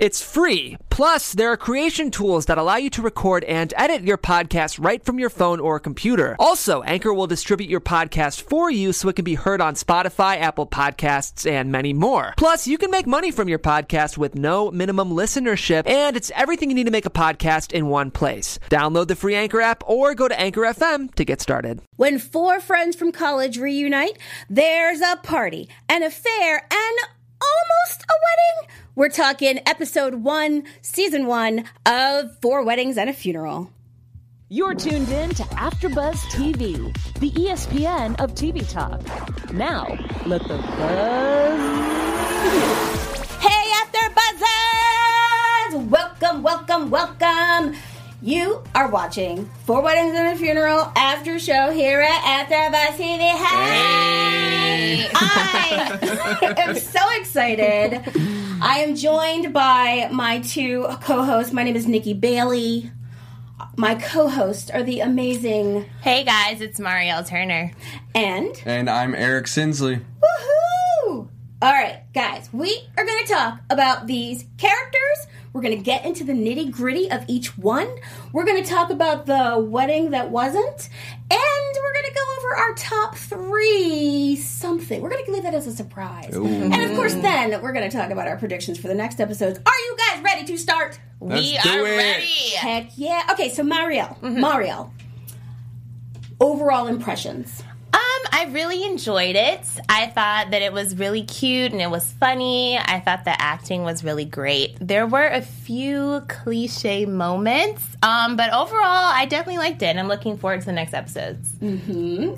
It's free. Plus, there are creation tools that allow you to record and edit your podcast right from your phone or computer. Also, Anchor will distribute your podcast for you so it can be heard on Spotify, Apple Podcasts, and many more. Plus, you can make money from your podcast with no minimum listenership, and it's everything you need to make a podcast in one place. Download the free Anchor app or go to Anchor FM to get started. When four friends from college reunite, there's a party, an affair, and almost a wedding. We're talking episode one, season one of Four Weddings and a Funeral. You're tuned in to AfterBuzz TV, the ESPN of TV talk. Now, let the buzz. Hey, After Buzzers! Welcome, welcome, welcome. You are watching Four Weddings and a Funeral after show here at AfterBuzz TV. Hey! I am so excited. I am joined by my two co-hosts. My name is Nikki Bailey. My co-hosts are the amazing Hey guys, it's Mariel Turner. and And I'm Eric Sinsley. Woohoo! All right, guys, we are going to talk about these characters. We're going to get into the nitty gritty of each one. We're going to talk about the wedding that wasn't. And we're going to go over our top three something. We're going to leave that as a surprise. And of course, then we're going to talk about our predictions for the next episodes. Are you guys ready to start? we Let's do are it. ready. Heck yeah. Okay, so Mariel. Mm-hmm. Mariel. Overall impressions. Um, I really enjoyed it. I thought that it was really cute and it was funny. I thought the acting was really great. There were a few cliche moments, um, but overall, I definitely liked it. And I'm looking forward to the next episodes.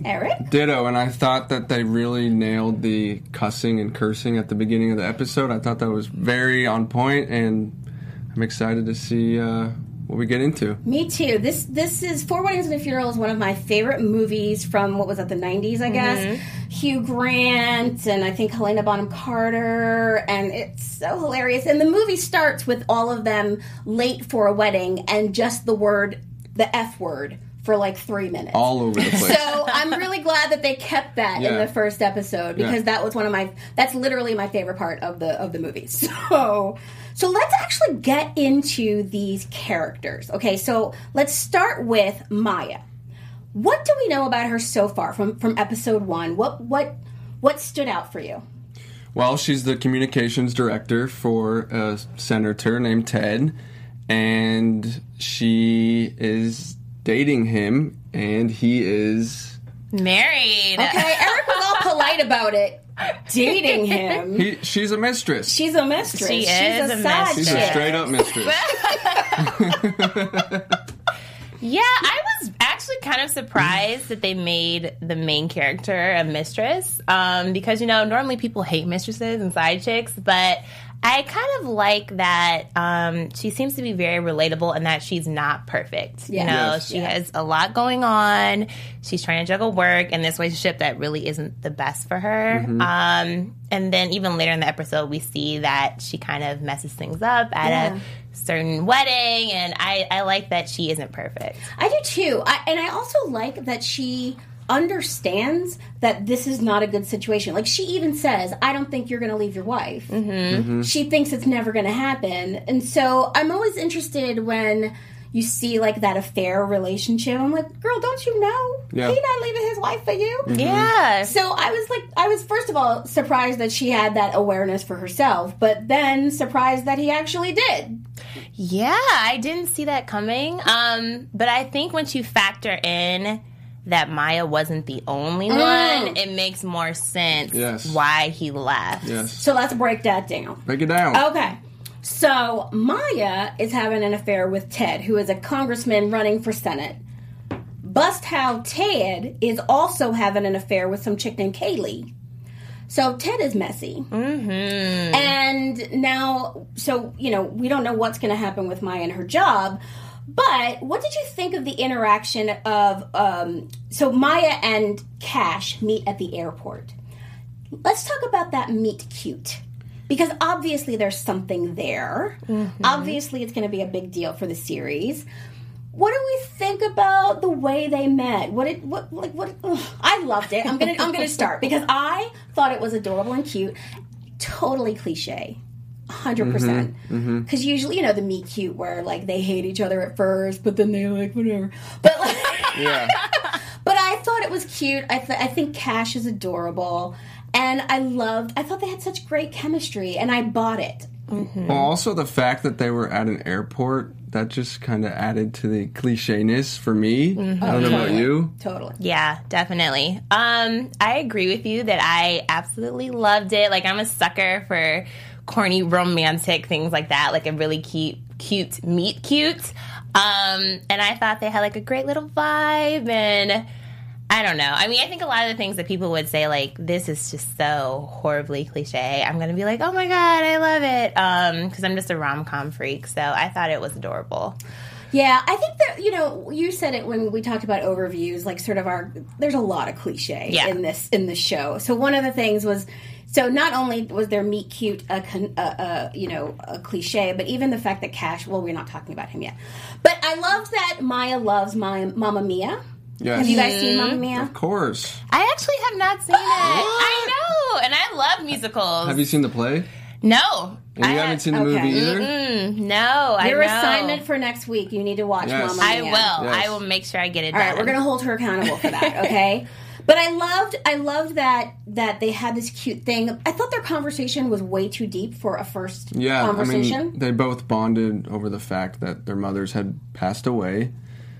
Eric? Ditto, and I thought that they really nailed the cussing and cursing at the beginning of the episode. I thought that was very on point, and I'm excited to see uh, what we get into. Me too. This this is Four Weddings and a Funeral is one of my favorite movies from what was that the nineties, I guess. Mm-hmm. Hugh Grant and I think Helena Bonham Carter, and it's so hilarious. And the movie starts with all of them late for a wedding and just the word, the F word, for like three minutes. All over the place. So I'm really glad that they kept that in the first episode because Yeah. that was one of my that's literally my favorite part of the of the movie. So so let's actually get into these characters. Okay, so let's start with Maya. What do we know about her so far from from episode 1? What what what stood out for you? Well, she's the communications director for a senator named Ted, and she is dating him, and he is. Married. Okay, Eric was all polite about it. Dating him. He, she's a mistress. She's a mistress. She She's is a, a side She's a chick. straight up mistress. Yeah, I was actually kind of surprised that they made the main character a mistress. Um, because, you know, normally people hate mistresses and side chicks, but I kind of like that um, she seems to be very relatable and that she's not perfect. Yeah. You know, Yes. she Yeah. has a lot going on. She's trying to juggle work and this relationship that really isn't the best for her. Um, and then even later in the episode, we see that she kind of messes things up at Yeah. a certain wedding. And I, I like that she isn't perfect. I do too. I, and I also like that she understands that this is not a good situation. Like she even says, "I don't think you're going to leave your wife." Mm-hmm. She thinks it's never going to happen, and so I'm always interested when you see like that affair relationship. I'm like, "Girl, don't you know Yeah. he not leaving his wife for you?" Yeah. So I was like, I was first of all surprised that she had that awareness for herself, but then surprised that he actually did. Yeah, I didn't see that coming. Um, but I think once you factor in that Maya wasn't the only one, it makes more sense Yes. why he left. yes. So let's break that down. Break it down. Okay. So Maya is having an affair with Ted, who is a congressman running for Senate. Bust how Ted is also having an affair with some chick named Kaylee. So Ted is messy. Mm-hmm. And now, so, you know, we don't know what's going to happen with Maya and her job. But what did you think of the interaction of, um, so Maya and Kash meet at the airport? Let's talk about that meet cute. Because obviously there's something there. Obviously it's going to be a big deal for the series. what do we think about the way they met? What it what like what? ugh, I loved it. I'm gonna I'm gonna start because I thought it was adorable and cute. Totally cliche. 100% because usually you know the meet cute where like they hate each other at first but then they like whatever but like Yeah. but I thought it was cute. I, th- I think Cash is adorable. And I loved, I thought they had such great chemistry, and I bought it. Well, also the fact that they were at an airport that just kind of added to the clichéness for me. Mm-hmm. I don't know about you. Totally. Yeah, definitely. Um, I agree with you that I absolutely loved it. Like I'm a sucker for corny romantic things like that, like a really cute cute meet cute. Um, and I thought they had like a great little vibe and I don't know. I mean, I think a lot of the things that people would say, like, this is just so horribly cliche. I'm going to be like, oh my God, I love it. Because I'm just a rom com freak. So I thought it was adorable. Yeah, I think that, you know, you said it when we talked about overviews, like sort of our, there's a lot of cliche Yeah. in this, in this show. So one of the things was, so not only was their meet cute a, a, a you know a cliche, but even the fact that Kash. Well, we're not talking about him yet, but I love that Maya loves my Mamma Mia. Yes. Have you guys seen Mamma Mia? Of course. I actually have not seen it. I know. And I love musicals. Have you seen the play? no. And you I haven't seen the okay. movie either? Mm, no, I Your know. assignment for next week, you need to watch Yes. Mamma I will. Yes. I will make sure I get it All done. right, we're gonna hold her accountable for that, okay? but I loved, I loved that that they had this cute thing. I thought their conversation was way too deep for a first Yeah, I conversation. mean, they both bonded over the fact that their mothers had passed away.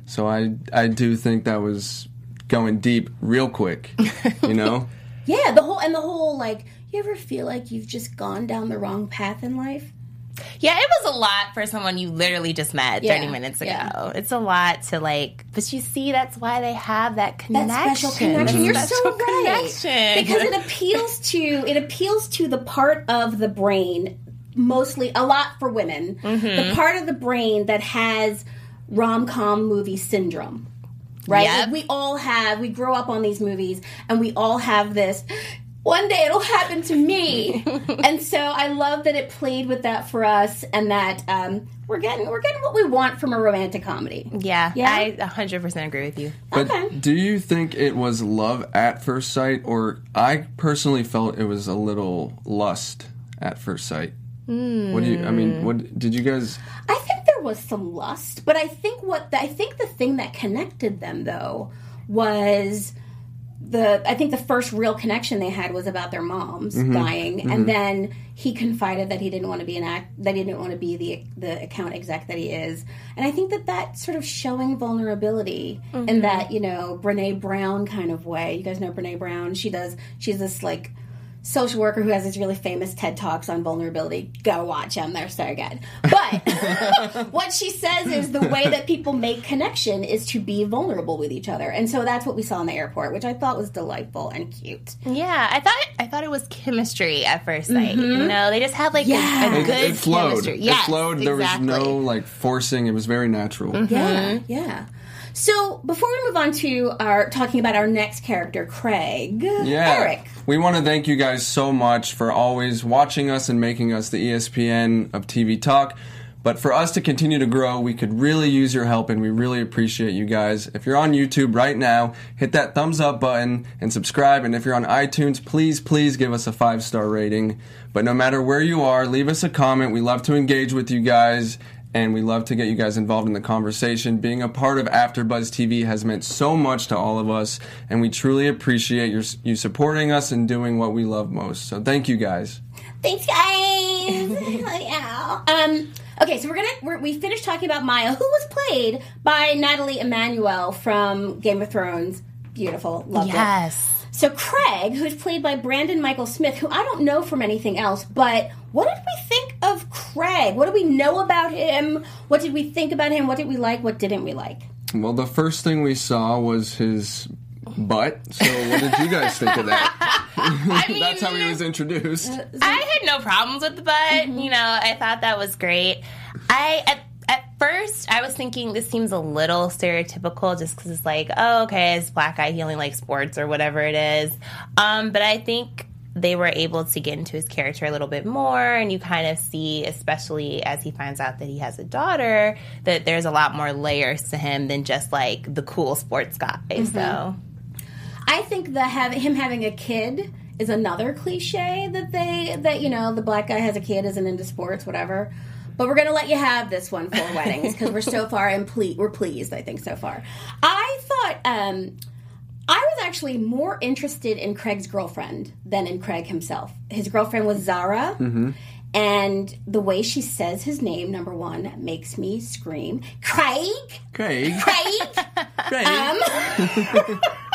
So I, I do think that was going deep real quick. You know? yeah, the whole and the whole like, you ever feel like you've just gone down the wrong path in life? Yeah, it was a lot for someone you literally just met Yeah, 30 minutes ago. yeah. It's a lot to like, but you see, that's why they have that connection. That special connection. You're so right. connection. Because it appeals to it appeals to the part of the brain, mostly a lot for women, Mm-hmm. the part of the brain that has rom com movie syndrome. Right? Yep. Like we all have we grow up on these movies and we all have this one day it'll happen to me. and so I love that it played with that for us and that um, we're getting we're getting what we want from a romantic comedy. yeah, Yeah? I 100% agree with you. But Okay. do you think it was love at first sight, or I personally felt it was a little lust at first sight? What do you? I mean, what did you guys? I think there was some lust, but I think what the, I think the thing that connected them though was the I think the first real connection they had was about their moms mm-hmm. dying, and mm-hmm. then he confided that he didn't want to be an act that he didn't want to be the the account exec that he is, and I think that that sort of showing vulnerability in mm-hmm. that you know Brene Brown kind of way. You guys know Brene Brown? She does. She's this like social worker who has these really famous TED talks on vulnerability. Go watch them; they're so good. But what she says is the way that people make connection is to be vulnerable with each other, and so that's what we saw in the airport, which I thought was delightful and cute. Yeah, I thought I thought it was chemistry at first sight. You mm-hmm. know, they just had like Yeah. a, a It, good it flowed. chemistry. It flowed. There was no like forcing. It was very natural. Mm-hmm. Yeah, yeah. So before we move on to our talking about our next character, Craig, Yeah. Eric. We want to thank you guys so much for always watching us and making us the ESPN of TV talk. But for us to continue to grow, we could really use your help and we really appreciate you guys. If you're on YouTube right now, hit that thumbs up button and subscribe. And if you're on iTunes, please, please give us a five star rating. But no matter where you are, leave us a comment. We love to engage with you guys and we love to get you guys involved in the conversation. Being a part of AfterBuzz TV has meant so much to all of us, and we truly appreciate your, you supporting us and doing what we love most. So thank you guys. Thanks, guys. yeah. Um. Okay, so we're gonna we're, we finished talking about Maya, who was played by Nathalie Emmanuel from Game of Thrones. Beautiful, loved it. Yes. So Craig, who's played by Brandon Mychal Smith, who I don't know from anything else, but what did we think of Craig? What do we know about him? What did we think about him? What did we like? What didn't we like? Well, the first thing we saw was his butt. So what did you guys think of that? I mean, That's how he was introduced. Mm-hmm. I had no problems with the butt. You know, I thought that was great. I at, at first I was thinking this seems a little stereotypical, just because it's like, oh, okay, it's black guy, he only likes sports or whatever it is. Um, but I think they were able to get into his character a little bit more and you kind of see especially as he finds out that he has a daughter that there's a lot more layers to him than just like the cool sports guy so I think that have, him having a kid is another cliche that they that you know the black guy has a kid isn't into sports whatever. But we're gonna let you have this one for weddings because we're so far and ple- we're pleased. I think so far. I thought um, I was actually more interested in Craig's girlfriend than in Craig himself. His girlfriend was Zara. And the way she says his name, number one, makes me scream. Craig? Craig. Craig? Craig. um,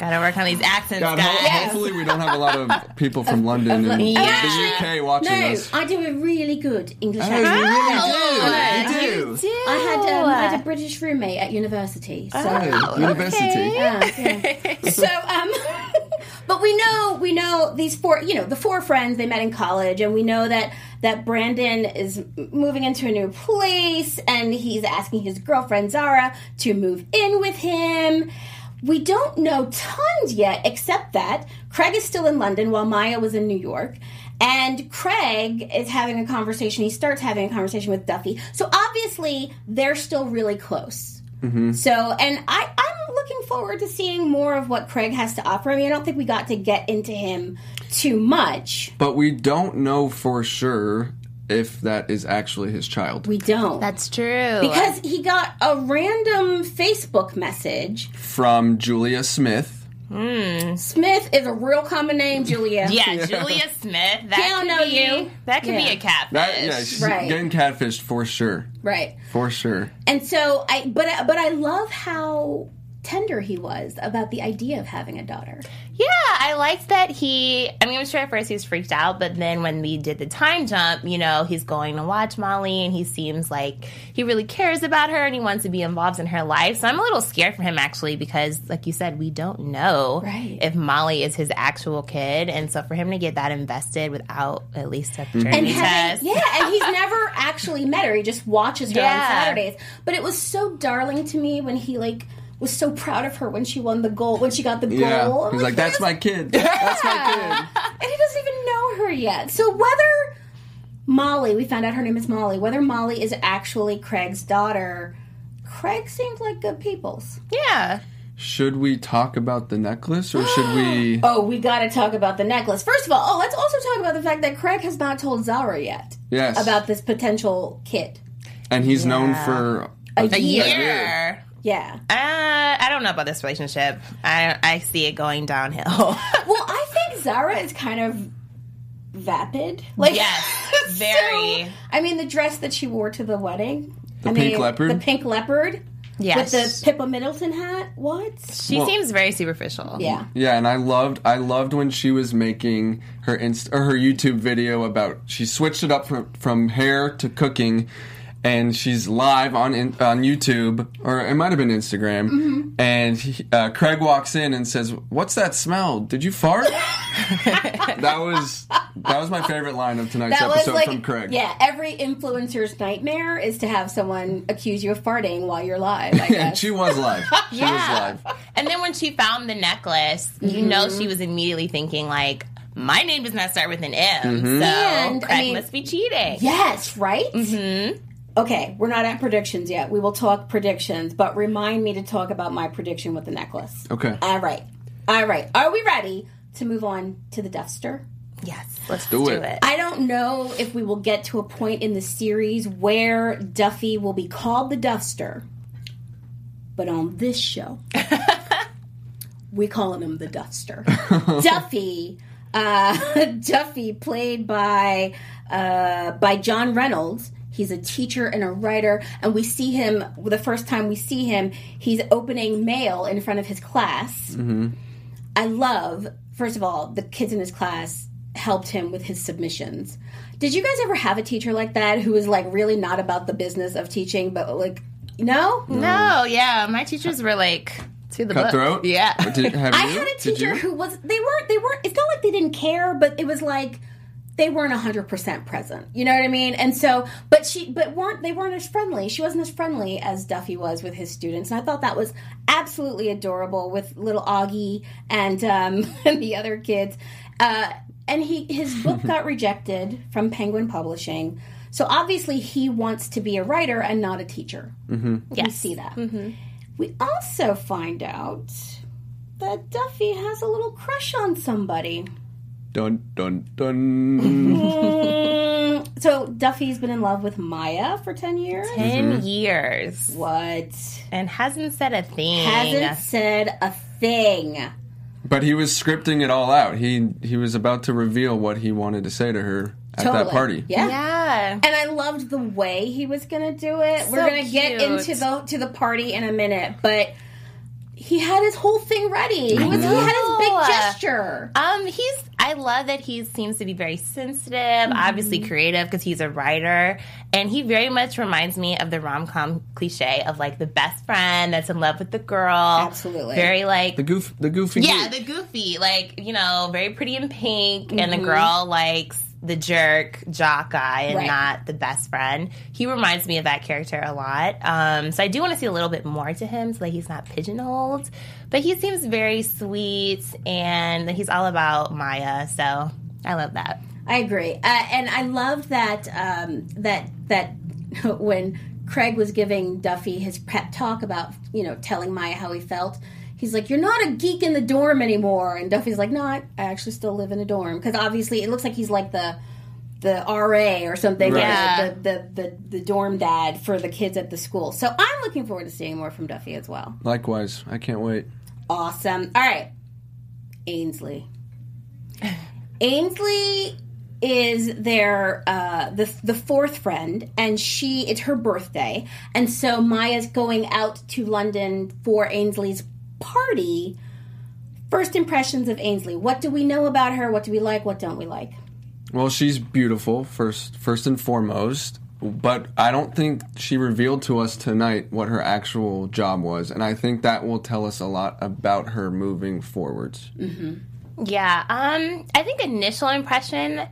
gotta work on these accents God, guys ho- hopefully we don't have a lot of people from London and Yeah. the UK watching no, us. I do a really good English Oh, you accent. really do. You do. I had um, I had a British roommate at university, so Oh, university. yeah, yeah. so um, but we know we know these four you know the four friends they met in college, and we know that that Brandon is moving into a new place, and he's asking his girlfriend Zara to move in with him. We don't know tons yet, except that Craig is still in London while Maya was in New York. And Craig is having a conversation. He starts having a conversation with Duffy. So obviously, they're still really close. Mm-hmm. So, and I, I'm looking forward to seeing more of what Craig has to offer. I mean, I don't think we got to get into him too much. But we don't know for sure if that is actually his child. We don't. that's true because he got a random Facebook message. From Julia Smith. Hmm. Smith is a real common name, Julia. yeah julia smith that don't know be, you. that could Yeah. be a catfish That, yeah, she's Right. getting catfished for sure. Right. For sure. And so I but but I love how tender he was about the idea of having a daughter. Yeah, I liked that he. I mean, I'm sure at first he was freaked out, but then when we did the time jump, you know, he's going to watch Molly and he seems like he really cares about her and he wants to be involved in her life. So I'm a little scared for him actually because, like you said, we don't know Right. if Molly is his actual kid. And so for him to get that invested without at least a paternity And test. having, yeah, and he's never actually met her. He just watches her on Saturdays. But it was so darling to me when he like was so proud of her when she won the goal when she got the Yeah. goal. I'm He's like, that's my kid. That's my kid. and he doesn't even know her yet. So whether Molly, we found out her name is Molly, whether Molly is actually Craig's daughter, Craig seemed like good people's. Yeah. Should we talk about the necklace or should we. Oh, we got to talk about the necklace. First of all, oh, let's also talk about the fact that Craig has not told Zara yet Yes. about this potential kid. And he's known for A A year. year. Yeah. Uh, I don't know about this relationship. I I see it going downhill. Well, I think Zara is kind of vapid. Like Yes, so- very. I mean, the dress that she wore to the wedding. The I pink mean, leopard? The pink leopard. yes. With the Pippa Middleton hat. What? she Well- seems very superficial. Yeah. Yeah, and I loved I loved when she was making her inst- or her YouTube video about she switched it up from from hair to cooking, and she's live on in, on YouTube or it might have been Instagram, and he, uh, Craig walks in and says, "What's that smell? Did you fart?" that was that was my favorite line of tonight's That episode like, from Craig. yeah, every influencer's nightmare is to have someone accuse you of farting while you're live. I and she was live. She was live. And then when she found the necklace, you know she was immediately thinking like, my name does not start with an M, so And, I Craig mean- must be cheating. Yes, right? Mm-hmm. Okay, we're not at predictions yet. We will talk predictions, but remind me to talk about my prediction with the necklace. Okay. All right. All right. Are we ready to move on to the Duster? Yes, let's do do, it. it. I don't know if we will get to a point in the series where Duffy will be called the Duster, but on this show, we calling him the Duster. Duffy, uh, Duffy, played by uh, by John Reynolds. He's a teacher and a writer, and we see him the first time we see him. He's opening mail in front of his class. Mm-hmm. I love, first of all, the kids in his class helped him with his submissions. Did you guys ever have a teacher like that who was like really not about the business of teaching, but like, no? No, yeah, my teachers were like to the book. Cutthroat. Yeah. Did, have I you? had a teacher who was, they weren't, they weren't, it's not like they didn't care, but it was like, they weren't 100% present. You know what I mean? And so, but she, but weren't, they weren't as friendly. She wasn't as friendly as Duffy was with his students. And I thought that was absolutely adorable with little Augie and, um, and the other kids. Uh, and he his book got rejected from Penguin Publishing. So obviously he wants to be a writer and not a teacher. Mm-hmm. We Yes. see that. We also find out that Duffy has a little crush on somebody. Dun dun dun. So Duffy's been in love with Maya for ten years. 10 years What? and hasn't said a thing. Hasn't said a thing. but he was scripting it all out. He he was about to reveal what he wanted to say to her at that Totally. party. Yeah. Yeah. And I loved the way he was going to do it. We're So going to get cute. into the to the party in a minute, but he had his whole thing ready. He, was, he had his big gesture. Um, he's. I love that he seems to be very sensitive, Mm-hmm. obviously creative because he's a writer, and he very much reminds me of the rom com cliche of like the best friend that's in love with the girl. Absolutely. very like The goof the goofy yeah, dude. the goofy, like you know, very pretty in pink, and the Mm-hmm. girl likes the jerk jock guy and Right. not the best friend. He reminds me of that character a lot. Um, so I do want to see a little bit more to him, so that he's not pigeonholed. But he seems very sweet, and he's all about Maya. So I love that. I agree, uh, and I love that um, that that when Craig was giving Duffy his pep talk about you know telling Maya how he felt. He's like, "You're not a geek in the dorm anymore," and Duffy's like, "No, I I actually still live in a dorm." Because obviously, it looks like he's like the the RA or something, Right. Yeah. the, the, the the dorm dad for the kids at the school. So I'm looking forward to seeing more from Duffy as well. Likewise, I can't wait. Awesome. All right. Ainsley. Ainsley is their uh, the the fourth friend, and she it's her birthday, and so Maya's going out to London for Ainsley's party. First impressions of Ainsley. What do we know about her? What do we like? What don't we like? Well, she's beautiful first first and foremost, but I don't think she revealed to us tonight what her actual job was, and I think that will tell us a lot about her moving forwards. Yeah. Um, I think initial impression,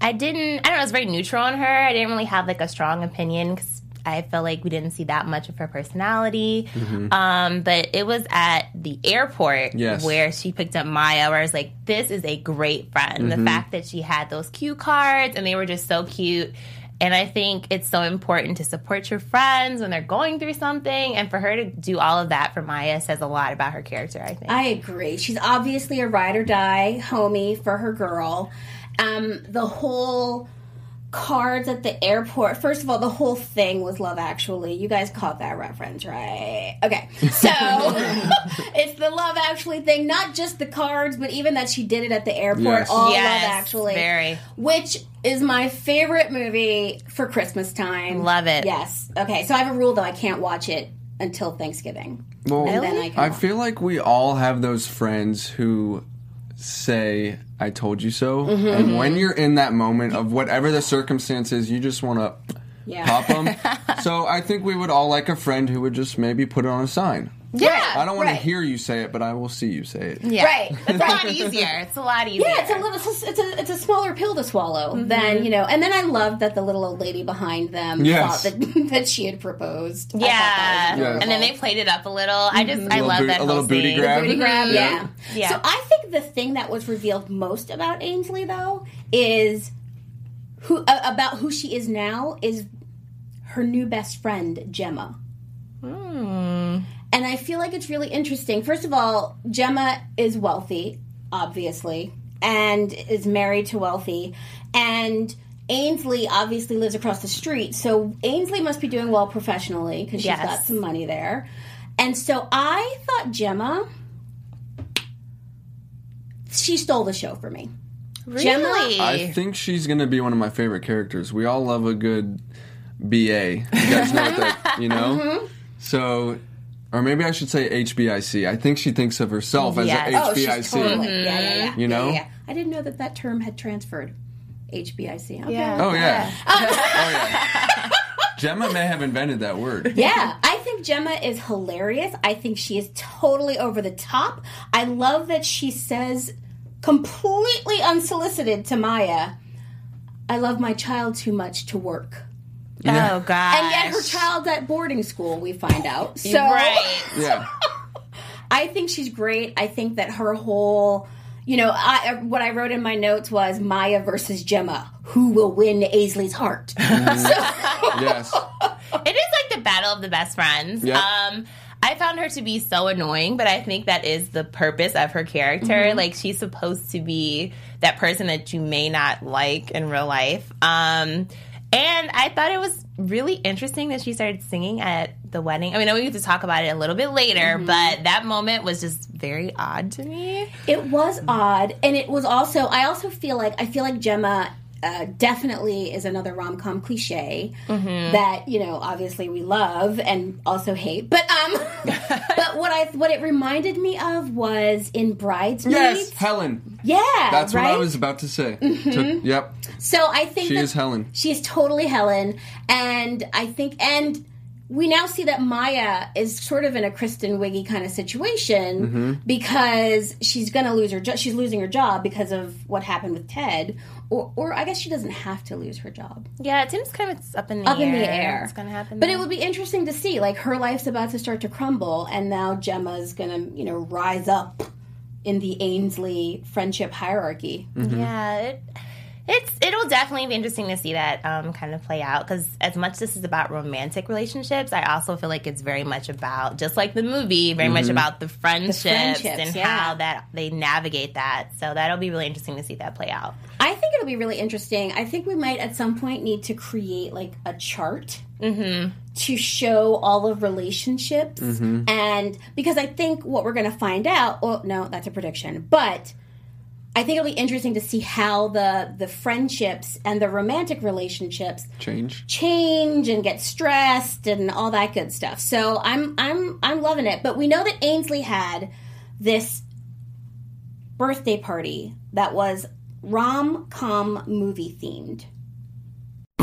I didn't. I don't know. I was very neutral on her. I didn't really have like a strong opinion because I felt like we didn't see that much of her personality. Um, but it was at the airport Yes. where she picked up Maya, where I was like, "This is a great friend." The fact that she had those cue cards and they were just so cute. And I think it's so important to support your friends when they're going through something. And for her to do all of that for Maya says a lot about her character, I think. I agree. She's obviously a ride or die homie for her girl. Um, the whole cards at the airport. First of all, the whole thing was Love Actually. You guys caught that reference, right? Okay, so it's the Love Actually thing. Not just the cards, but even that she did it at the airport. Yes. All Yes, Love Actually, very. which is my favorite movie for Christmas time. Love it. Yes. Okay, so I have a rule though. I can't watch it until Thanksgiving. Well, And then I can I feel like we all have those friends who say "I told you so," Mm-hmm. and when you're in that moment of whatever the circumstances, you just want to Yeah. pop them. so I think we would all like a friend who would just maybe put it on a sign. Yeah. I don't want Right. to hear you say it, but I will see you say it. Yeah. Right. It's a lot easier. It's a lot easier. Yeah, it's a little, it's a, it's a, it's a smaller pill to swallow Mm-hmm. than you know. And then I loved that the little old lady behind them Yes. thought that, that she had proposed. I Yeah. that was Yes. And then they played it up a little. I just, I love boot- that a whole little booty scene. grab. Booty grab, Yeah. yeah. Yeah. So I think the thing that was revealed most about Ainsley, though, is who uh, about who she is now is her new best friend Gemma. Hmm. And I feel like it's really interesting. First of all, Gemma is wealthy, obviously, and is married to wealthy, and Ainsley obviously lives across the street. So Ainsley must be doing well professionally because she's Yes. got some money there. And so I thought Gemma, she stole the show for me. Really? I think she's gonna be one of my favorite characters. We all love a good BA. You guys know what that, you know? Mm-hmm. So, or maybe I should say HBIC. I think she thinks of herself as Yes. a Oh, she's totally. Yeah, yeah, yeah. You know? Yeah, yeah. I didn't know that that term had transferred. HBIC. Okay. Yeah. Oh yeah. oh yeah. Gemma may have invented that word. Yeah, I think Gemma is hilarious. I think she is totally over the top. I love that she says completely unsolicited to Maya, I love my child too much to work. Oh god. And yet her child's at boarding school, we find out. So right. Yeah. I think she's great. I think that her whole, you know, I, what I wrote in my notes was Maya versus Gemma. Who will win Ainsley's heart? yes. It is like the battle of the best friends. Yep. Um, I found her to be so annoying, but I think that is the purpose of her character. Like she's supposed to be that person that you may not like in real life. Um, and I thought it was really interesting that she started singing at the wedding. I mean, I know we get to talk about it a little bit later, but that moment was just very odd to me. It was odd, and it was also. I also feel like I feel like Gemma uh, definitely is another rom com cliche that you know obviously we love and also hate. But um, but what I what it reminded me of was in Bridesmaids. Yes, Helen. Yeah, That's right. what I was about to say. To- yep. So I think She that is Helen. She is totally Helen, and I think and. We now see that Maya is sort of in a Kristen Wiggy kind of situation Mm-hmm. because she's going to lose her job. She's losing her job because of what happened with Ted, or, or I guess she doesn't have to lose her job. Yeah, it seems kind of it's up in the Up air. in the air. What's going to happen? But there. it would be interesting to see, like her life's about to start to crumble, and now Gemma's going to, you know, rise up in the Ainsley friendship hierarchy. Yeah, it, it's it'll definitely be interesting to see that um, kind of play out because as much as this is about romantic relationships, I also feel like it's very much about just like the movie, very much mm-hmm. about the friendships, friendships, and yeah. how that they navigate that. So that'll be really interesting to see that play out. I think it'll be really interesting. I think we might at some point need to create like a chart mm-hmm. to show all of relationships. Mm-hmm. And because I think what we're going to find out, well, no, that's a prediction, but I think it'll be interesting to see how the the friendships and the romantic relationships Change. change and get stressed and all that good stuff. So I'm I'm I'm loving it. But we know that Ainsley had this birthday party that was rom com movie themed.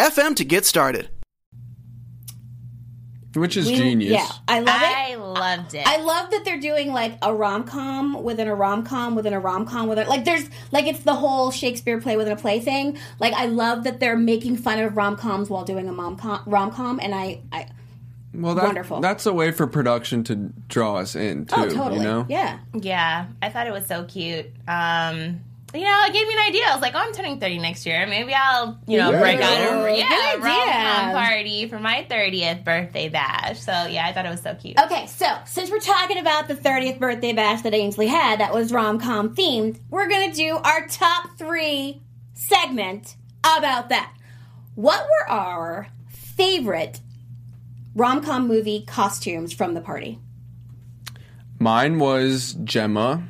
anchor.fm to get started. Which is We- genius. Yeah, I love it. I loved it. I love that they're doing like a rom com within a rom com within a rom com within like there's like it's the whole Shakespeare play within a play thing. Like I love that they're making fun of rom coms while doing a mom com- rom com, and I, I Well, that, Wonderful. That's a way for production to draw us in too. oh totally You know. yeah. Yeah, I thought it was so cute. Um, you know, it gave me an idea. I was like, oh, I'm turning 30 next year. Maybe I'll, you know, Yeah. break out a yeah, good rom-com party for my 30th birthday bash. So, yeah, I thought it was so cute. Okay, so since we're talking about the 30th birthday bash that Ainsley had that was rom com themed, we're gonna do our top three segment about that. What were our favorite rom com movie costumes from the party? Mine was Gemma.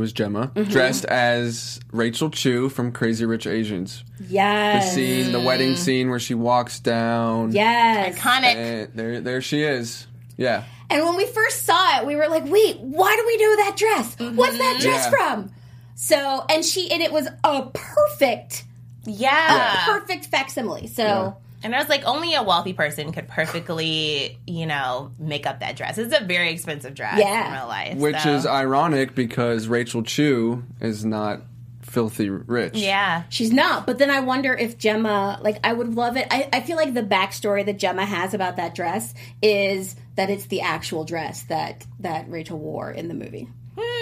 It was Gemma Mm-hmm. dressed as Rachel Chu from Crazy Rich Asians. Yes. The scene, the wedding scene where she walks down. Yes. Iconic. There, there she is. Yeah. And when we first saw it, we were like, wait, why do we know that dress? What's that dress Yeah. from? So, and she, and it was a perfect, Yeah. perfect facsimile. So, And I was like, only a wealthy person could perfectly, you know, make up that dress. It's a very expensive dress Yeah. in real life. Which so- is ironic because Rachel Chu is not filthy rich. Yeah. She's not, but then I wonder if Gemma, like, I would love it. I, I feel like the backstory that Gemma has about that dress is that it's the actual dress that that Rachel wore in the movie.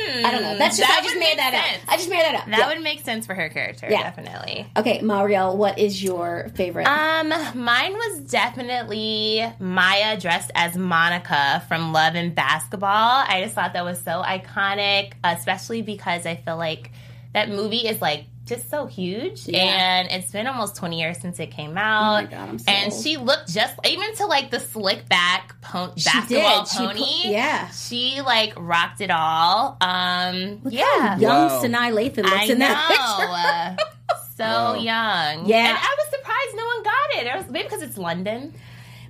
I don't know. That's just That I just made that sense. up. I just made that up. That Yeah. would make sense for her character, Yeah. definitely. Okay, Mariel, what is your favorite? Um, mine was definitely Maya dressed as Monica from Love and Basketball. I just thought that was so iconic, especially because I feel like that movie is like just so huge, and it's been almost twenty years since it came out. Oh God, I'm so and old. she looked just even to like the slick back po- She basketball did. She pony. put- yeah. she like rocked it all. Um, Look yeah, how young Wow. Sanaa Lathan looks I in that picture. know. so young. Yeah. And I was surprised no one got it. It was maybe because it's London.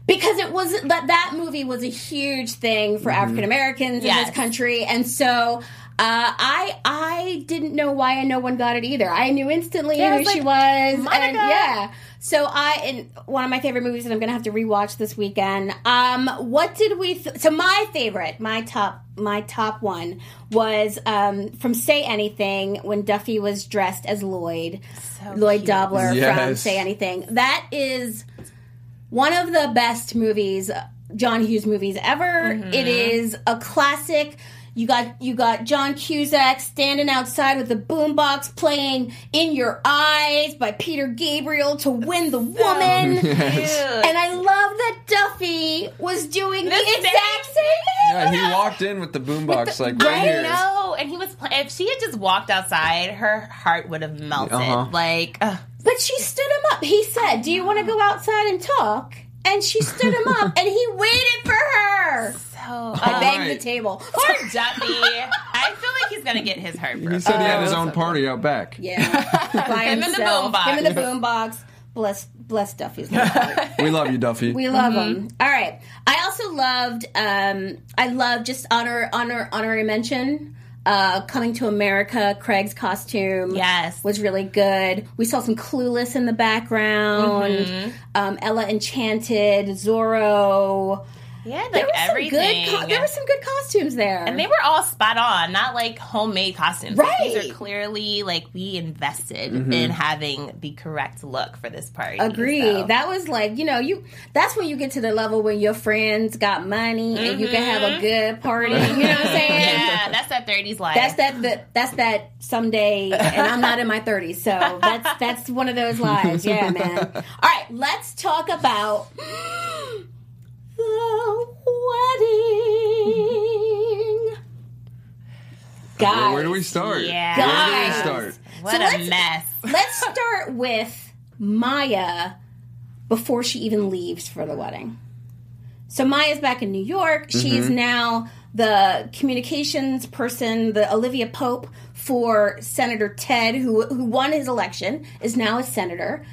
because it was that that movie was a huge thing for African Americans in this country, and so I I didn't know why and no one got it either. I knew instantly Yeah, who was she like, was, Monica. and yeah. So I and one of my favorite movies that I'm gonna have to rewatch this weekend. Um, what did we? Th- so my favorite, my top, my top one was um from Say Anything when Duffy was dressed as Lloyd, so Lloyd cute. Dobler from Say Anything. That is one of the best movies, John Hughes movies ever. Mm-hmm. It is a classic. You got you got John Cusack standing outside with the boombox playing "In Your Eyes" by Peter Gabriel to win the woman. Dude. And I love that Duffy was doing the, The exact same thing. Yeah, he walked in with the boombox like right right here. No, and he was. Play- if she had just walked outside, her heart would have melted. Uh-huh. Like, ugh. But she stood him up. He said, "Do you want to go outside and talk?" And she stood him up, and he waited for her. so I uh, banged right. the table. poor Duffy. I feel like he's gonna get his heart broken. He said he had his Oh, own party out back. Yeah, by Him in the himself. boombox. Him in the boombox. Bless, bless Duffy's heart. We love you, Duffy. We love Mm-hmm. him. All right. I also loved. Um, I love just honor, honor, honorary mention. Uh, coming to America, Craig's costume. Yes. was really good. We saw some Clueless in the background. Mm-hmm. Um, Ella Enchanted, Zorro. Yeah, like There was everything. some good. Co- there were some good costumes there. and they were all spot on, not like homemade costumes. Right. Like, these are clearly like we invested in having the correct look for this party. Agree. so. That was like, you know, you that's when you get to the level when your friends got money and you can have a good party. You know what I'm saying? Mm-hmm. yeah, that's that 30s life. That's that the, that's that someday and I'm not in my 30s. So that's that's one of those lives. Yeah, man. All right, let's talk about the wedding. Guys, Where, where do we start? Yeah. Where do we start? What So a let's- mess. Let's start with Maya before she even leaves for the wedding. So Maya's back in New York. Mm-hmm. She's now the communications person, the Olivia Pope for Senator Ted, who who won his election, is now a senator.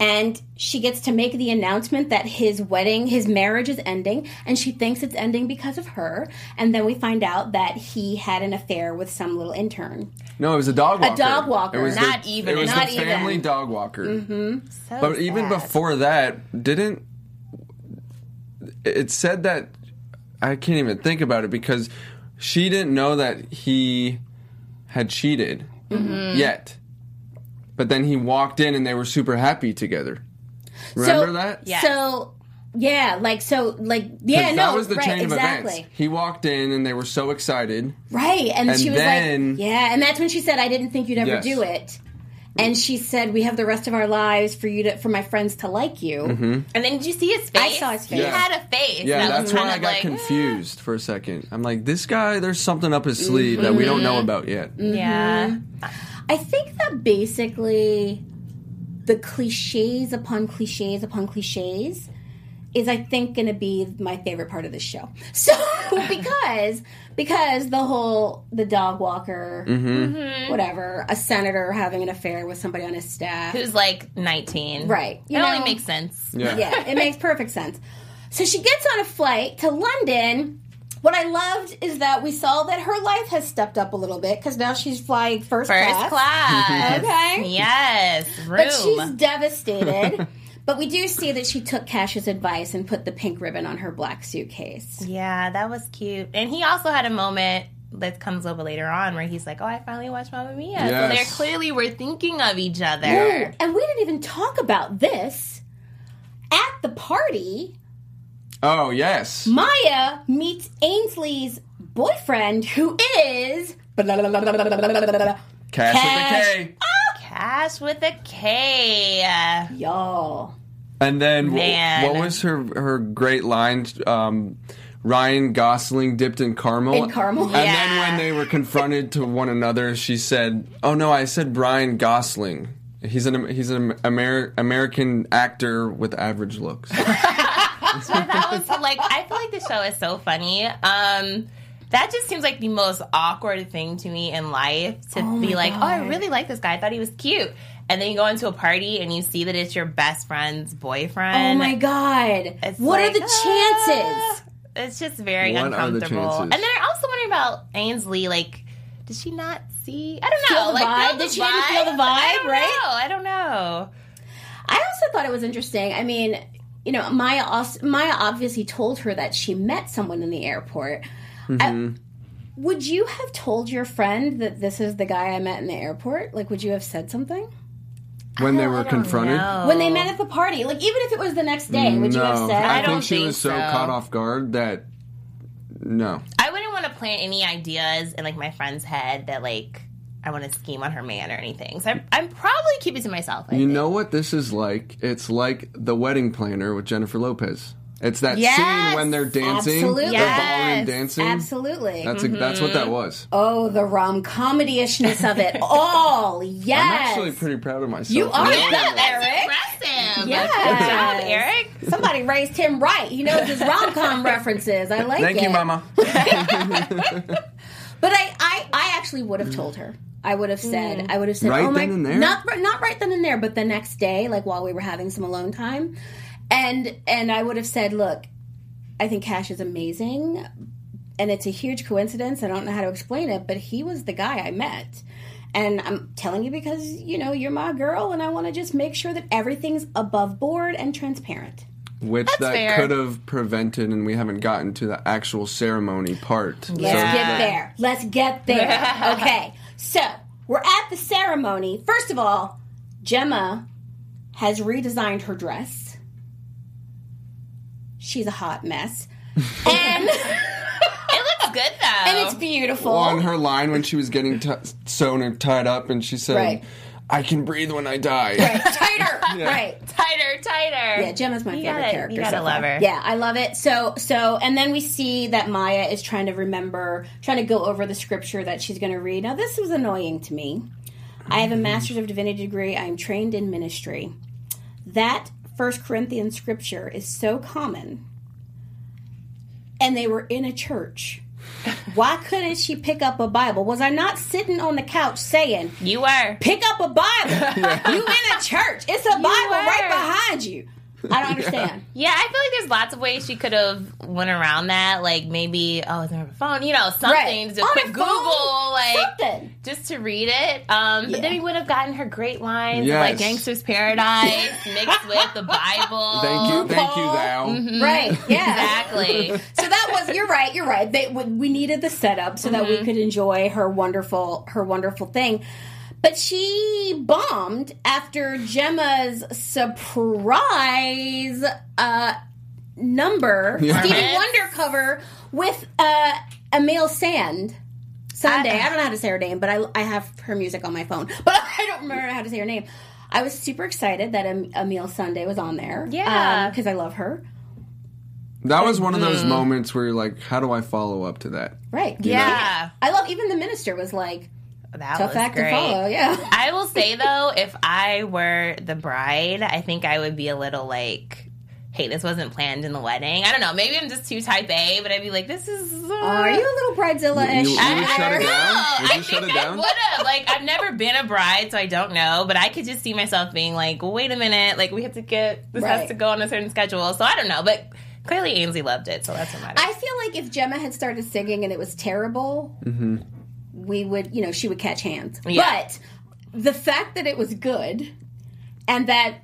And she gets to make the announcement that his wedding, his marriage is ending, and she thinks it's ending because of her. And then we find out that he had an affair with some little intern. No, it was a dog walker. dog walker. It was Not the, even. It was Not the even. family dog walker. So But even before that, didn't it said that I can't even think about it because she didn't know that he had cheated Mm-hmm. yet. But then he walked in and they were super happy together. Remember that? Yeah. So yeah, like so, like yeah, no, that was the right, chain of exactly. events. He walked in and they were so excited. Right, and, And she was then- like, yeah, and that's when she said, "I didn't think you'd ever Yes. do it." And she said, "We have the rest of our lives for you to, for my friends to like you." And then did you see his face? I saw his face. He had a face. Yeah, that that's was why I got like, confused for a second. I'm like, this guy, there's something up his sleeve that we don't know Mm-hmm. about yet. Yeah. I think that basically the cliches upon cliches upon cliches is I think going to be my favorite part of this show. So because because the whole the dog walker, Mm-hmm. whatever, a senator having an affair with somebody on his staff, Who's like 19. right? It only makes sense. Yeah. yeah, it makes perfect sense. So she gets on a flight to London. What I loved is that we saw that her life has stepped up a little bit because now she's flying first, First class. class. Okay. Yes. Room. But she's devastated. but we do see that she took Kash's advice and put the pink ribbon on her black suitcase. yeah, that was cute. And he also had a moment that comes over later on where he's like, "Oh, I finally watched Mamma Mia." So Yes. they clearly were thinking of each other. Ooh, and we didn't even talk about this at the party. Oh, yes. Maya meets Ainsley's boyfriend, who is Kash, Kash. with a K. Kash with a K. y'all. And then wh- Man. what was her her great line? Um, Ryan Gosling dipped in caramel. In caramel? And then when they were confronted to one another, she said, "Oh no, I said Brian Gosling. He's an he's an Amer- American actor with average looks." that was like I feel like the show is so funny. Um that just seems like the most awkward thing to me in life to be my like, oh, I really like this guy. I thought he was cute. And then you go into a party and you see that it's your best friend's boyfriend. Oh my god. It's What are like, the chances? ah. It's just very What are the uncomfortable. And then I'm also wondering about Ainsley. Like, did she not see? I don't Feel know. the like vibe? feel Did she didn't feel the vibe, I don't right? Know. I don't know. I also thought it was interesting. I mean, you know, Maya also, Maya obviously told her that she met someone in the airport. I- mm-hmm. would you have told your friend that this is the guy I met in the airport? Like, would you have said something when they were confronted. know. when they met at the party? Like, even if it was the next day, would you have said? I, I don't think she think was so, so. caught off guard that no. I wouldn't want to plant any ideas in like my friend's head that like I want to scheme on her man or anything. So I'm, I'm probably keeping it to myself. I You think. know what this is like? It's like the wedding planner with Jennifer Lopez. It's that Yes, scene when they're dancing, absolutely. the Yes, ballroom dancing. Absolutely. That's a, that's what that mm-hmm. was. oh, the rom comedy-ishness of it all. Yes. I'm actually pretty proud of myself. You are Yeah. good, That's Eric. impressive. Yes. Good job, Eric. Somebody raised him right. He knows his rom com references. I like that. Thank it. you, Mama. But I, I, I actually would have told her. I would have said, mm. I would have said, Right oh my, then and there? not not right then and there, but the next day, like while we were having some alone time, and and I would have said, look, I think Kash is amazing, and it's a huge coincidence. I don't know how to explain it, but he was the guy I met. And I'm telling you because, you know, you're my girl and I want to just make sure that everything's above board and transparent. Which that fair. could have prevented, and we haven't gotten to the actual ceremony part. Let's Yeah. get there. Let's get there. Okay. So we're at the ceremony. First of all, Gemma has redesigned her dress. She's a hot mess. And, It looks good though. and it's beautiful. on her line when she was getting t- sewn or tied up, and she said, Right. "I can breathe when I die." Tighter. Right. tighter, tighter. Yeah, Gemma's my You favorite gotta- character. You gotta so love her. Yeah, I love it. So, so, and then we see that Maya is trying to remember, trying to go over the scripture that she's going to read. Now, this was annoying to me. I have a mm-hmm. master's of divinity degree. I am trained in ministry. That First Corinthians scripture is so common, and they were in a church. Why couldn't she pick up a Bible? Was I not sitting on the couch saying, You were. pick up a Bible. you in a church. It's a Bible right behind you. I don't understand. Yeah, I feel like there's lots of ways she could have went around that. Like maybe, oh, it's on her phone, you know, something. Right. Just a On quick phone, Google, like something. just to read it. Um, but then Yeah. we would have gotten her great lines Yes. like Gangsta's Paradise mixed with the Bible. Thank you, thank you, thou. Mm-hmm. Right. Yeah. Exactly. So that was you're right, you're right. They we needed the setup so that we could enjoy her wonderful her wonderful thing. But she bombed after Gemma's surprise uh number Yeah. Stevie Wonder cover with uh Emeli Sandé. Sunday. I, don't know how to say her name, but I, I have her music on my phone. But I don't remember how to say her name. I was super excited that Em- Emeli Sandé was on there. Yeah. Because I love her. That was one of Mm. those moments where you're like, "How do I follow up to that?" Right. Yeah. I love even the minister was like That tough was act great. to follow. Yeah. I will say though, if I were the bride, I think I would be a little like, "Hey, this wasn't planned in the wedding." I don't know. Maybe I'm just too type A, but I'd be like, "This is." Uh, Are you a little bridezilla You- ish? you- you would shut it No, down? Would I you shut think it I would have. Like, I've never been a bride, so I don't know. But I could just see myself being like, "Wait a minute! Like, we have to get this Right. has to go on a certain schedule." So I don't know, but clearly Ainsley loved it, so that's what matters. I feel like if Gemma had started singing and it was terrible, we would, you know, she would catch hands. Yeah. But the fact that it was good and that,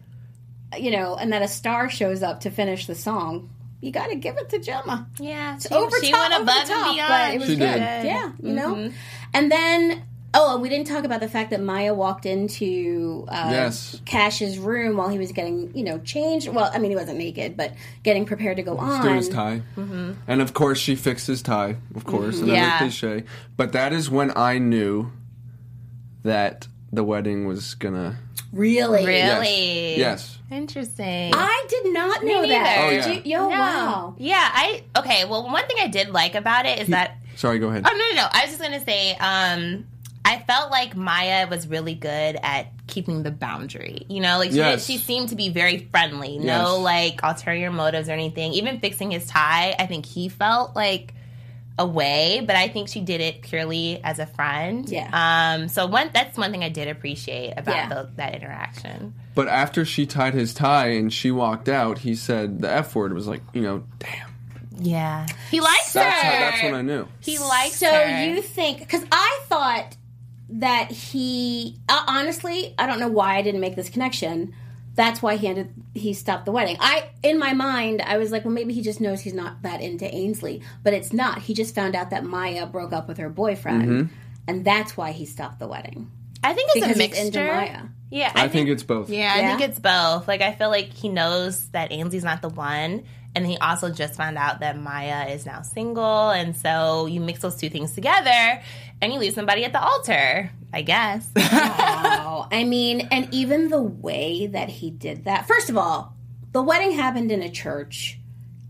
you know, and that a star shows up to finish the song, you got to give it to Gemma. yeah, she, over she top, went over above the top, and beyond. but it was She good. did. Yeah, you know. Mm-hmm. And then, oh, and we didn't talk about the fact that Maya walked into uh, Yes. Kash's room while he was getting, you know, changed. Well, I mean, he wasn't naked, but getting prepared to go on. Do his tie, and of course she fixed his tie. Of course, another Yeah. cliche. But that is when I knew that the wedding was gonna. Really, Really? Yes. Interesting. I did not know neither. that. Oh, yeah. Did you- yo, No. wow. Yeah, I okay. Well, one thing I did like about it is that Sorry, go ahead. oh no no no. I was just gonna say, um, I felt like Maya was really good at keeping the boundary. You know, like she, Yes. she seemed to be very friendly. No Yes. like ulterior motives or anything. Even fixing his tie, I think he felt like away, but I think she did it purely as a friend. Yeah. Um. So one that's one thing I did appreciate about Yeah. the, that interaction. But after she tied his tie and she walked out, he said the F word was like, you know, damn. Yeah, he likes That's her. how, that's when I knew. he likes So her. you think? Because I thought that he uh, honestly, I don't know why I didn't make this connection. That's why he ended. He stopped the wedding. I, in my mind, I was like, well, maybe he just knows he's not that into Ainsley, but it's not. He just found out that Maya broke up with her boyfriend, Mm-hmm. and that's why he stopped the wedding. I think it's Because a he's into mixture. Maya. Yeah, I, think, it's both. Yeah, I Yeah? think it's both. Like I feel like he knows that Ainsley's not the one, and he also just found out that Maya is now single, and so you mix those two things together, and you leave somebody at the altar. I guess. Oh, I mean, and even the way that he did that. First of all, the wedding happened in a church.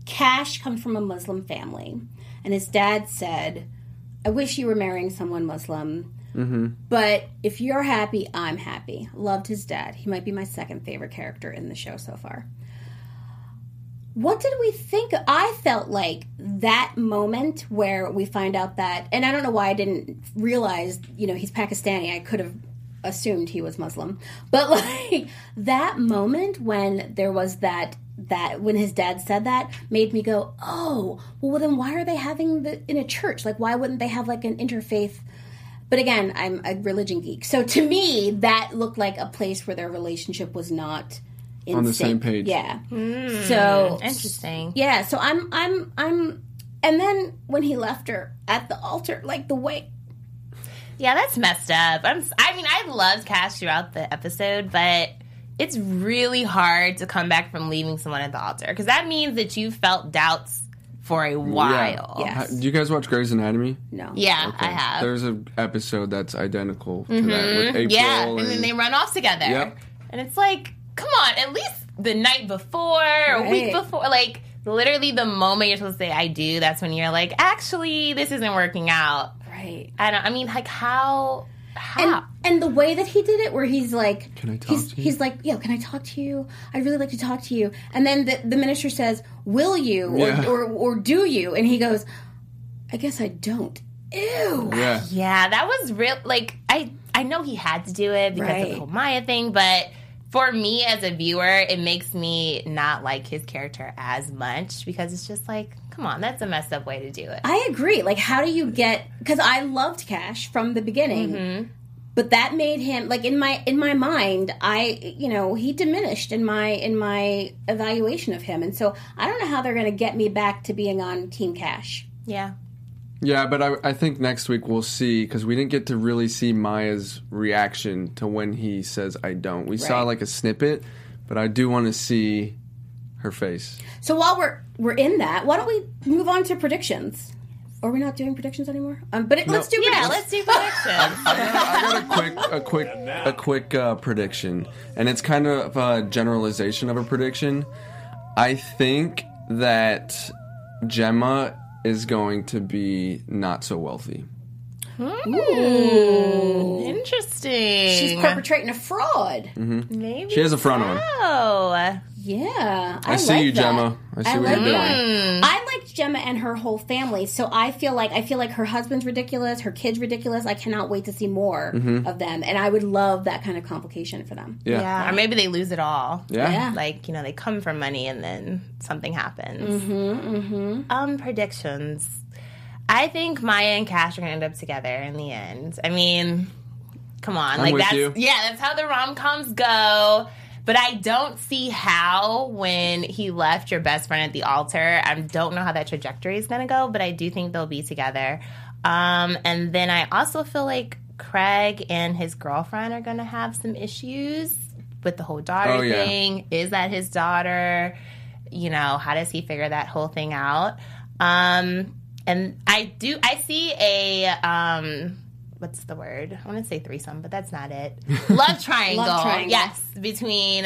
Kash comes from a Muslim family, and his dad said, "I wish you were marrying someone Muslim." Mm-hmm. But if you're happy, I'm happy. Loved his dad. He might be my second favorite character in the show so far. What did we think? I felt like that moment where we find out that, and I don't know why I didn't realize, you know, he's Pakistani. I could have assumed he was Muslim, but like that moment when there was that that when his dad said that made me go, oh, well, then why are they having the in a church? Like, why wouldn't they have like an interfaith? But again, I'm a religion geek, so to me, that looked like a place where their relationship was not in On the same page. Yeah. Hmm. so Interesting. yeah, so I'm I'm I'm and then when he left her at the altar, like the way Yeah, that's messed up. I'm. s- I mean, I loved Kash throughout the episode, but it's really hard to come back from leaving someone at the altar because that means that you felt doubts for a while. Yeah. Ha- Do you guys watch Grey's Anatomy? no. Yeah, I have. There's an episode that's identical to that with mm-hmm. April. yeah, and, and, then they run off together. Yep. And it's like, come on, at least the night before or a week before, like literally the moment you're supposed to say I do, that's when you're like, actually, this isn't working out. Right. I don't. I mean, like how? How? And and the way that he did it, where he's like, Can I talk he's, to you? He's like, yeah, can I talk to you? I'd really like to talk to you. And then the, the minister says, will you Yeah. or, or or do you? And he goes, I guess I don't. Ew. yeah. Yeah, that was real. Like I, I know he had to do it because of the whole Maya thing, but for me as a viewer, it makes me not like his character as much because it's just like, come on, that's a messed up way to do it. I agree. Like, how do you get? Because I loved Kash from the beginning, Mm-hmm. but that made him like in my in my mind. I you know he diminished in my in my evaluation of him, and so I don't know how they're going to get me back to being on Team Kash. Yeah. Yeah, but I, I think next week we'll see because we didn't get to really see Maya's reaction to when he says "I don't." We saw like a snippet, but I do want to see her face. So while we're we're in that, why don't we move on to predictions? Are we not doing predictions anymore? Um, but it, let's do Yeah, predictions. let's do predictions. I got a quick, a quick, a quick uh, prediction, and it's kind of a generalization of a prediction. I think that Gemma is going to be not so wealthy. Hmm. Interesting. She's perpetrating a fraud. Mm-hmm. Maybe She has a front on. Yeah, I, I see like you, that. Gemma. I see what like you're doing. that. I liked Gemma and her whole family, so I feel like I feel like her husband's ridiculous, her kids ridiculous. I cannot wait to see more of them, and I would love that kind of complication for them. Yeah. yeah. Or maybe they lose it all. Yeah. Yeah. Like you know, they come from money and then something happens. Mm-hmm, mm-hmm. Um, predictions. I think Maya and Kash are gonna end up together in the end. I mean, come on, like with that's you. yeah, that's how the rom coms go. But I don't see how when he left your best friend at the altar. I don't know how that trajectory is gonna go, but I do think they'll be together. Um, and then I also feel like Craig and his girlfriend are gonna have some issues with the whole daughter Oh, yeah. thing. Is that his daughter? You know, how does he figure that whole thing out? Um, and I do, I see a, um, what's the word? I want to say threesome, but that's not it. Love triangle. Love triangle. Yes, between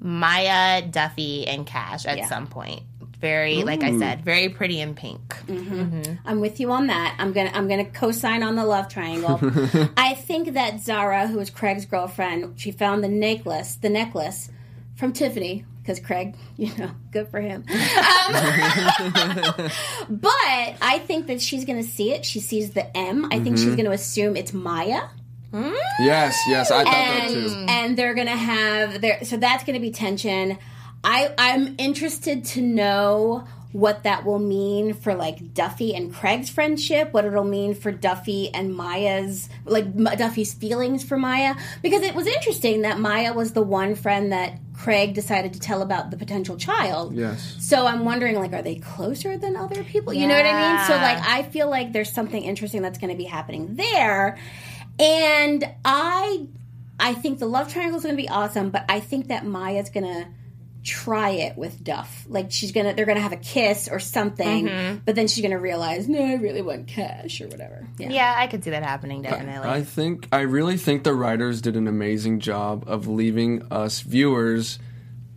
Maya, Duffy, and Kash at Yeah. some point. Very, like I mm. said, very pretty in pink. Mm-hmm. Mm-hmm. I'm with you on that. I'm gonna I'm gonna co-sign on the love triangle. I think that Zara, who was Craig's girlfriend, she found the necklace, the necklace from Tiffany because Craig, you know, good for him. Um, but I think that she's gonna see it. She sees the M. I think she's gonna assume it's Maya. Yes, yes, I thought that too. and they're gonna have their so that's gonna be tension. I I'm interested to know what that will mean for like Duffy and Craig's friendship, what it'll mean for Duffy and Maya's like M- Duffy's feelings for Maya because it was interesting that Maya was the one friend that Craig decided to tell about the potential child. Yes. So I'm wondering like are they closer than other people? You know what I mean? So like I feel like there's something interesting that's going to be happening there. And I I think the love triangle is going to be awesome, but I think that Maya's going to try it with Duff. Like she's going to they're going to have a kiss or something, mm-hmm. but then she's going to realize, "No, I really want Kash or whatever." Yeah. Yeah, I could see that happening definitely. I think I really think the writers did an amazing job of leaving us viewers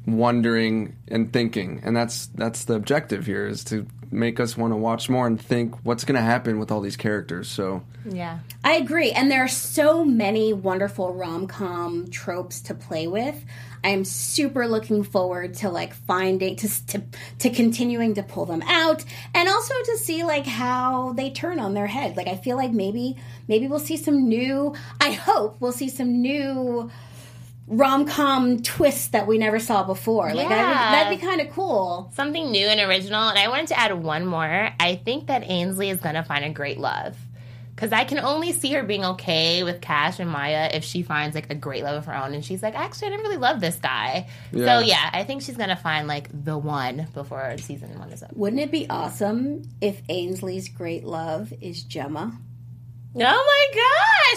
wondering and thinking, and that's that's the objective here is to make us want to watch more and think what's going to happen with all these characters. So yeah. I agree. And there are so many wonderful rom com tropes to play with. I am super looking forward to like finding to, to to continuing to pull them out and also to see like how they turn on their head. Like I feel like maybe maybe we'll see some new I hope we'll see some new rom com twist that we never saw before. Like that would, that'd be kind of cool. Something new and original. And I wanted to add one more. I think that Ainsley is going to find a great love. Because I can only see her being okay with Kash and Maya if she finds like a great love of her own. And she's like, actually, I didn't really love this guy. Yeah. So yeah, I think she's going to find like the one before season one is up. Wouldn't it be awesome if Ainsley's great love is Gemma? Oh my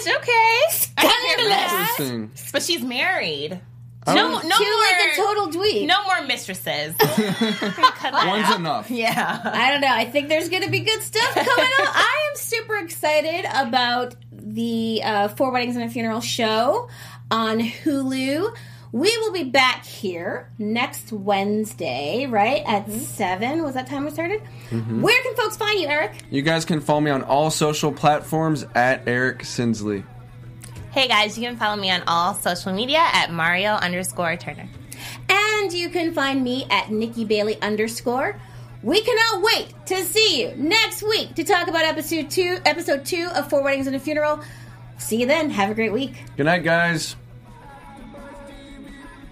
gosh. Okay. I can hear that. interesting. But she's married. No, no to more. like a total dweeb. no more mistresses. Cut One's out. enough. Yeah. I don't know. I think there's going to be good stuff coming up. I am super excited about the uh, Four Weddings and a Funeral show on Hulu. We will be back here next Wednesday, right at seven. Was that time we started? Where can folks find you, Eric? You guys can follow me on all social platforms at Eric Sinsley. Hey guys, you can follow me on all social media at Mariel underscore Turner. And you can find me at Nikki Bailey underscore. We cannot wait to see you next week to talk about episode two, episode two of Four Weddings and a Funeral. See you then. Have a great week. Good night, guys.